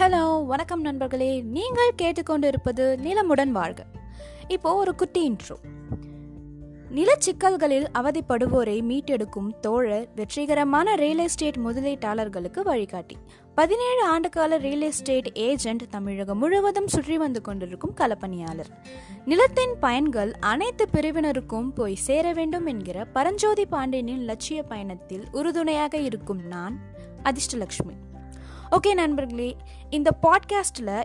Hello வணக்கம் நண்பர்களே. நீங்கள் கேட்டுக்கொண்டிருப்பது நிலமுடன் வாழ்க. இப்போ ஒரு குட்டி இன்ட்ரோ நிலச்சிக்கல்களில் அவதிப்படுவோரை மீட்டெடுக்கும் தோழர் வெற்றிகரமான ரியல் எஸ்டேட் முதலீட்டாளர்களுக்கு வழிகாட்டி. பதினேழு ஆண்டுகால ரியல் எஸ்டேட் ஏஜென்ட் தமிழகம் முழுவதும் சுற்றி வந்து கொண்டிருக்கும் களப்பணியாளர். நிலத்தின் பயன்கள் அனைத்து பிரிவினருக்கும் போய் சேர வேண்டும் என்கிற பரஞ்சோதி பாண்டியனின் லட்சிய பயணத்தில் உறுதுணையாக இருக்கும் நான் அதிர்ஷ்டலக்ஷ்மி. ஓகே நண்பர்களே இந்த பாட்காஸ்ட்டில்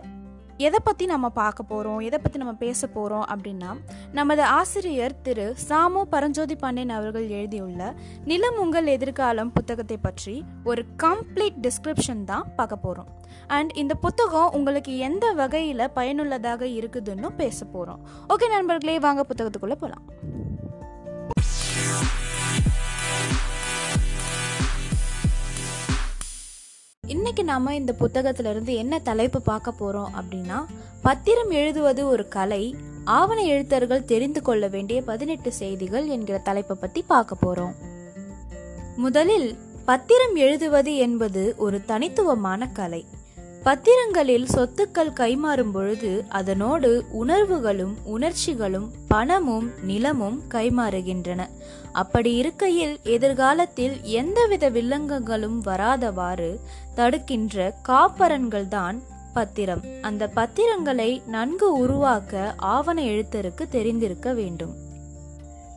எதை பற்றி நம்ம பார்க்க போகிறோம் எதை பற்றி நம்ம பேச போகிறோம் அப்படின்னா நமது ஆசிரியர் திரு சாமு பரஞ்சோதி பாண்டியன் அவர்கள் எழுதியுள்ள நிலம் உங்கள் எதிர்காலம் புத்தகத்தை பற்றி ஒரு கம்ப்ளீட் டிஸ்கிரிப்ஷன் தான் பார்க்க போகிறோம் அண்ட் இந்த புத்தகம் உங்களுக்கு எந்த வகையில் பயனுள்ளதாக இருக்குதுன்னு பேச போகிறோம் ஓகே நண்பர்களே வாங்க புத்தகத்துக்குள்ளே போகலாம் இன்னைக்கு நாம இந்த புத்தகத்திலிருந்து என்ன தலைப்பு பார்க்க போறோம் அப்படின்னா பத்திரம் எழுதுவது ஒரு கலை ஆவண எழுத்தர்கள் தெரிந்து கொள்ள வேண்டிய பதினெட்டு செய்திகள் என்கிற தலைப்பை பத்தி பார்க்க போறோம். முதலில் பத்திரம் எழுதுவது என்பது ஒரு தனித்துவமான கலை. பத்திரங்களில் சொத்துக்கள் கைமாறும் பொழுது அதனோடு உணர்வுகளும் உணர்ச்சிகளும் பணமும் நிலமும் கைமாறுகின்றன. அப்படி இருக்கையில் எதிர்காலத்தில் எந்தவித வில்லங்கங்களும் வராதவாறு தடுக்கின்ற காப்பரன்கள் தான் பத்திரம். அந்த பத்திரங்களை நன்கு உருவாக்க ஆவண எழுத்தருக்கு தெரிந்திருக்க வேண்டும்.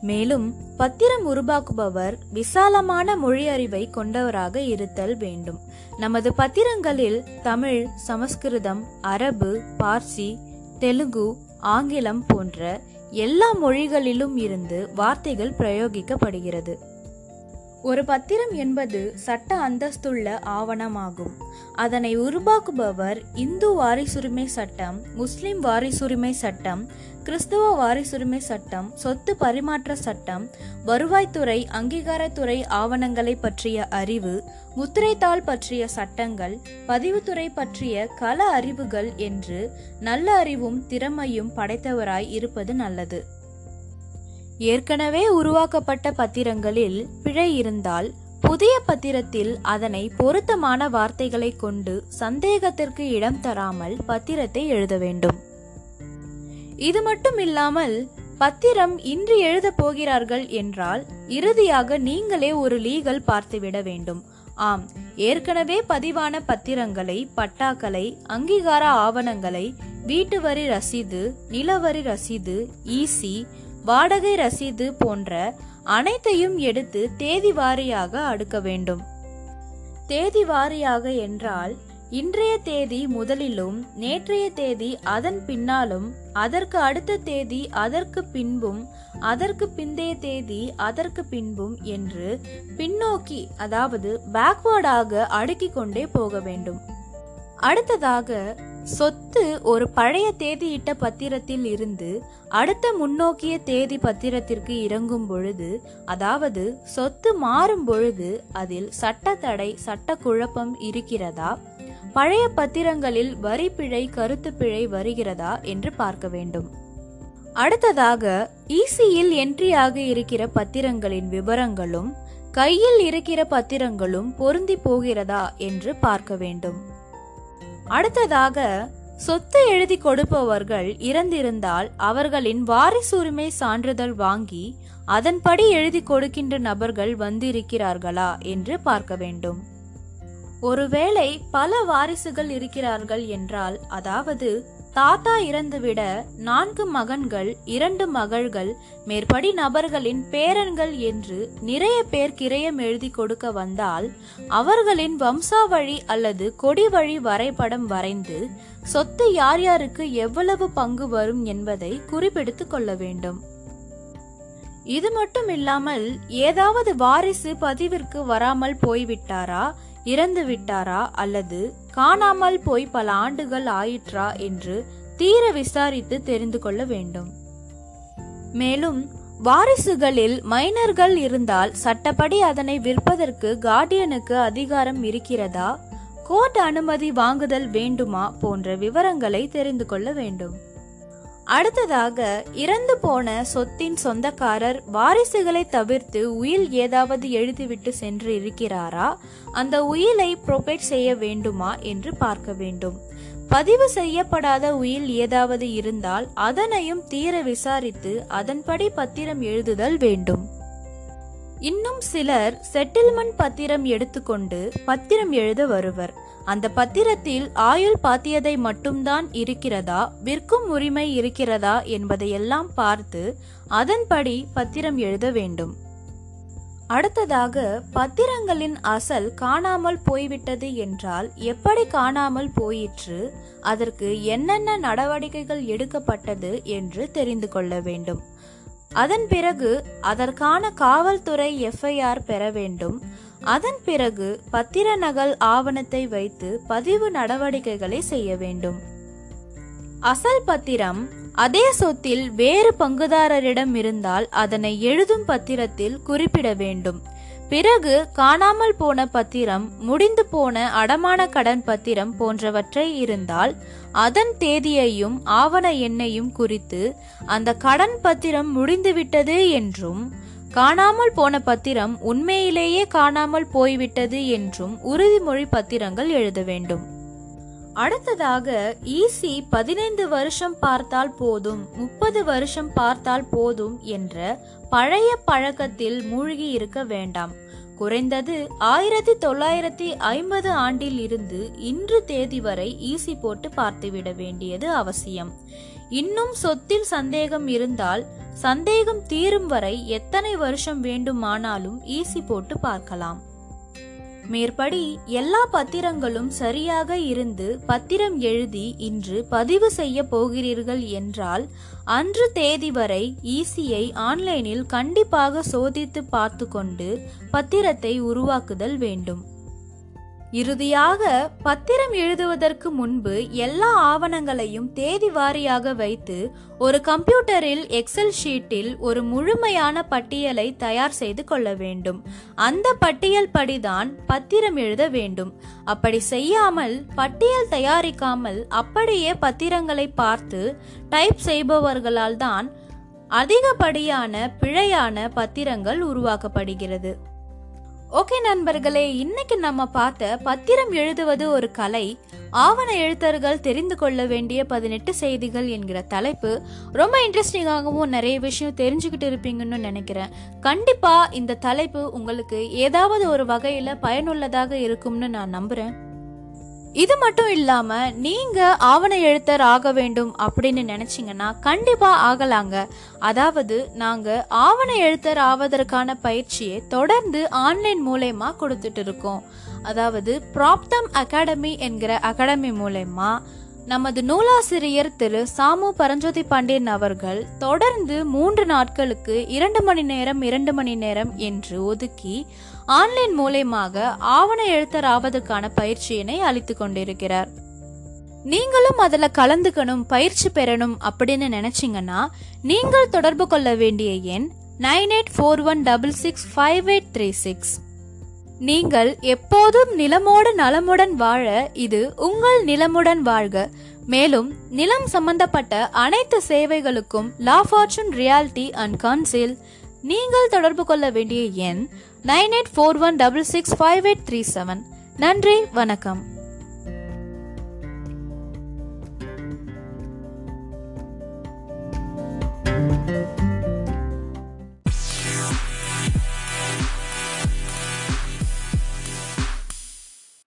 மேலும் பத்திரம் உருவாக்குபவர் விசாலமான மொழி அறிவை கொண்டவராக இருத்தல் வேண்டும். நமது பத்திரங்களில் தமிழ் சமஸ்கிருதம் அரபு பார்சி தெலுங்கு ஆங்கிலம் போன்ற எல்லா மொழிகளிலும் இருந்து வார்த்தைகள் பிரயோகிக்கப்படுகிறது. ஒரு பத்திரம் என்பது சட்ட அந்தஸ்துள்ள ஆவணமாகும். அதனை உருவாக்குபவர் இந்து வாரிசுரிமை சட்டம் முஸ்லிம் வாரிசுரிமை சட்டம் கிறிஸ்துவ வாரிசுரிமை சட்டம் சொத்து பரிமாற்ற சட்டம் வருவாய்த்துறை அங்கீகாரத்துறை ஆவணங்களை பற்றிய அறிவு முத்திரைத்தாள் பற்றிய சட்டங்கள் பதிவுத்துறை பற்றிய கல அறிவுகள் என்று நல்ல அறிவும் திறமையும் படைத்தவராய் இருப்பது நல்லது. ஏற்கனவே உருவாக்கப்பட்ட பத்திரங்களில் பிழை இருந்தால் புதிய பத்திரத்தில் அதனை பொருத்தமான வார்த்தைகளை கொண்டு சந்தேகத்திற்கு இடம் தராமல் பத்திரத்தை எழுத வேண்டும். இது மட்டும் இல்லாமல் பத்திரம் இன்று எழுத போகிறார்கள் என்றால் இறுதியாக நீங்களே ஒரு லீகல் பார்த்துவிட வேண்டும். ஆம் ஏற்கனவே பதிவான பத்திரங்களை பட்டாக்களை அங்கீகார ஆவணங்களை வீட்டு வரி ரசீது நிலவரி ரசீது ஈசி வாடகை ரசீது போன்ற அனைத்தையும் எடுத்து தேதி வாரியாக அடுக்க வேண்டும். தேதி வாரியாக என்றால் இன்றைய தேதி முதலிலும் நேற்றைய தேதி அதன் பின்னாலும் அதற்கு அடுத்த தேதி அதற்கு பின்பும் அதற்கு பிந்தைய தேதி அதற்கு பின்பும் என்று பின்னோக்கி அதாவது பேக்வேர்டாக அடுக்கிக் கொண்டே போக வேண்டும். அடுத்ததாக சொத்து ஒரு பழைய தேதியிட்ட பத்திரத்தில் இருந்து அடுத்த முன்னோக்கிய தேதி பத்திரத்திற்கு இறங்கும் பொழுது அதாவது சொத்து மாறும் பொழுது அதில் சட்ட தடை சட்ட குழப்பம் இருக்கிறதா? பழைய பத்திரங்களில் வரி பிழை கருத்து பிழை வருகிறதா என்று பார்க்க வேண்டும். அடுத்ததாக இசியில் என்ட்ரியாக இருக்கிற பத்திரங்களின் விவரங்களும் கையில் இருக்கிற பத்திரங்களும் பொருந்தி போகிறதா என்று பார்க்க வேண்டும். அடுத்ததாக சொத்து எழுதி கொடுப்பவர்கள் இறந்திருந்தால் அவர்களின் வாரிசுரிமை சான்றிதழ் வாங்கி அதன்படி எழுதி கொடுக்கின்ற நபர்கள் வந்திருக்கிறார்களா என்று பார்க்க வேண்டும். ஒருவேளை பல வாரிசுகள் இருக்கிறார்கள் என்றால் அதாவது தாத்தா இறந்துவிட நான்கு மகன்கள் இரண்டு மகள்கள் மேற்படி நபர்களின் பேரன்கள் என்று நிறைய பேர் கிரயம் எழுதி கொடுக்க வந்தால் அவர்களின் வம்சாவழி அல்லது கொடி வழி வரைபடம் வரைந்து சொத்து யார் யாருக்கு எவ்வளவு பங்கு வரும் என்பதை குறிப்பெடுத்துக் கொள்ள வேண்டும். இது மட்டும் இல்லாமல் ஏதாவது வாரிசு பதிவிற்கு வராமல் போய்விட்டாரா? இறந்து விட்டாரா அல்லது காணாமல் போய் பல ஆண்டுகள் ஆயிற்றா என்று தீர விசாரித்து தெரிந்து கொள்ள வேண்டும். மேலும் வாரிசுகளில் மைனர்கள் இருந்தால் சட்டப்படி அதனை விற்பதற்கு கார்டியனுக்கு அதிகாரம் இருக்கிறதா? கோர்ட் அனுமதி வாங்குதல் வேண்டுமா? போன்ற விவரங்களை தெரிந்து கொள்ள வேண்டும். அடுத்ததாக இறந்து போன சொத்தின் சொந்தக்காரர் வாரிசுகளை தவிர்த்து உயில் ஏதாவது எழுதிவிட்டு சென்று இருக்கிறாரா? அந்த உயிலை புரொபேட் செய்ய வேண்டுமா என்று பார்க்க வேண்டும். பதிவு செய்யப்படாத உயில் ஏதாவது இருந்தால் அதனையும் தீர விசாரித்து அதன்படி பத்திரம் எழுதுதல் வேண்டும். இன்னும் சிலர் செட்டில்மெண்ட் பத்திரம் எடுத்துக்கொண்டு பத்திரம் எழுத வருவர். அந்த பத்திரத்தில் ஆயுள் பாத்தியதை மட்டும்தான் இருக்கிறதா? விற்கும் உரிமை இருக்கிறதா? என்பதையெல்லாம் பார்த்து அதன்படி பத்திரம் எழுத வேண்டும். அடுத்ததாக பத்திரங்களின் அசல் காணாமல் போய்விட்டது என்றால் எப்படி காணாமல் போயிற்று? அதற்கு என்னென்ன நடவடிக்கைகள் எடுக்கப்பட்டது என்று தெரிந்து கொள்ள வேண்டும். அதன் பிறகு அதற்கான காவல்துறை எஃப்ஐஆர் பெற வேண்டும். அதன் பிறகு பத்திர நகல் ஆவணத்தை வைத்து பதிவு நடவடிக்கைகளை செய்ய வேண்டும். அசல் பத்திரம் அதே சொத்தில் வேறு பங்குதாரரிடம் இருந்தால் அதனை எழுதும் பத்திரத்தில் குறிப்பிட வேண்டும். பிறகு காணாமல் போன பத்திரம் முடிந்து போன அடமான கடன் பத்திரம் போன்றவற்றை இருந்தால் அதன் தேதியையும் ஆவண எண்ணையும் குறித்து அந்த கடன் பத்திரம் முடிந்துவிட்டது என்றும் காணாமல் போன பத்திரம் உண்மையிலேயே காணாமல் போய்விட்டது என்றும் உறுதிமொழி பத்திரங்கள் எழுத வேண்டும். அடுத்ததாக ஈசி பதினைந்து வருஷம் பார்த்தால் போதும் முப்பது வருஷம் பார்த்தால் போதும் என்ற பழைய பழக்கத்தில் மூழ்கி இருக்க வேண்டாம். குறைந்தது ஆயிரத்தி தொள்ளாயிரத்தி ஐம்பது ஆண்டில் இருந்து இன்று தேதி வரை ஈசி போட்டு பார்த்துவிட வேண்டியது அவசியம். இன்னும் சொத்தில் சந்தேகம் இருந்தால் சந்தேகம் தீரும் வரை எத்தனை வருஷம் வேண்டுமானாலும் ஈசி போட்டு பார்க்கலாம். மேற்படி எல்லா பத்திரங்களும் சரியாக இருந்து பத்திரம் எழுதி இன்று பதிவு செய்ய போகிறீர்கள் என்றால் அன்று தேதி வரை ஈசியை ஆன்லைனில் கண்டிப்பாக சோதித்து பார்த்து கொண்டு பத்திரத்தை உருவாக்குதல் வேண்டும். இறுதியாக பத்திரம் எழுதுவதற்கு முன்பு எல்லா ஆவணங்களையும் தேதி வாரியாக வைத்து ஒரு கம்ப்யூட்டரில் எக்ஸல் ஷீட்டில் ஒரு முழுமையான பட்டியலை தயார் செய்து கொள்ள வேண்டும். அந்த பட்டியல் படிதான் பத்திரம் எழுத வேண்டும். அப்படி செய்யாமல் பட்டியல் தயாரிக்காமல் அப்படியே பத்திரங்களை பார்த்து டைப் செய்பவர்களால் தான் அதிகப்படியான பிழையான பத்திரங்கள் உருவாக்கப்படுகிறது. ஓகே நண்பர்களே இன்னைக்கு நம்ம பார்த்த பத்திரம் எழுதுவது ஒரு கலை. ஆவண எழுத்தர்கள் தெரிந்து கொள்ள வேண்டிய பதினெட்டு செய்திகள் என்கிற தலைப்பு. ரொம்ப இன்ட்ரெஸ்டிங்காகவும் நிறைய விஷயம் தெரிஞ்சுக்கிட்டு இருப்பீங்கன்னு நினைக்கிறேன். கண்டிப்பா இந்த தலைப்பு உங்களுக்கு ஏதாவது ஒரு வகையில பயனுள்ளதாக இருக்கும்னு நான் நம்புறேன். இது மட்டும் இல்லாம நீங்க ஆவண எழுத்தர் ஆக வேண்டும் அப்படின்னு நினைச்சீங்கன்னா கண்டிப்பா ஆகலாங்க. அதாவது நாங்க ஆவண எழுத்தர் ஆவதற்கான பயிற்சியை தொடர்ந்து ஆன்லைன் மூலயமா கொடுத்துட்டு இருக்கோம். அதாவது ப்ராப்தம் அகாடமி என்கிற அகாடமி மூலயமா நமது நூலாசிரியர் திரு சாமு பரஞ்சோதி பாண்டியன் அவர்கள் தொடர்ந்து மூன்று நாட்களுக்கு இரண்டு மணி நேரம் இரண்டு மணி நேரம் என்று ஒதுக்கி ஆன்லைன் மூலயமாக ஆவண எழுத்தர் ஆவதற்கான பயிற்சியினை அளித்து கொண்டிருக்கிறார். நீங்களும் அதில் கலந்துக்கணும் பயிற்சி பெறணும் அப்படின்னு நினைச்சீங்கன்னா நீங்கள் தொடர்பு கொள்ள வேண்டிய எண் nine eight four one double six five eight three six. நீங்கள் எப்போதும் நிலமோடு நலமுடன் வாழ இது உங்கள் நிலமுடன் வாழ்க. மேலும் நிலம் சம்பந்தப்பட்ட அனைத்து சேவைகளுக்கும் La Fortune Reality and Council நீங்கள் தொடர்பு கொள்ள வேண்டிய எண் nine eight four one double six five eight three seven. நன்றி வணக்கம்.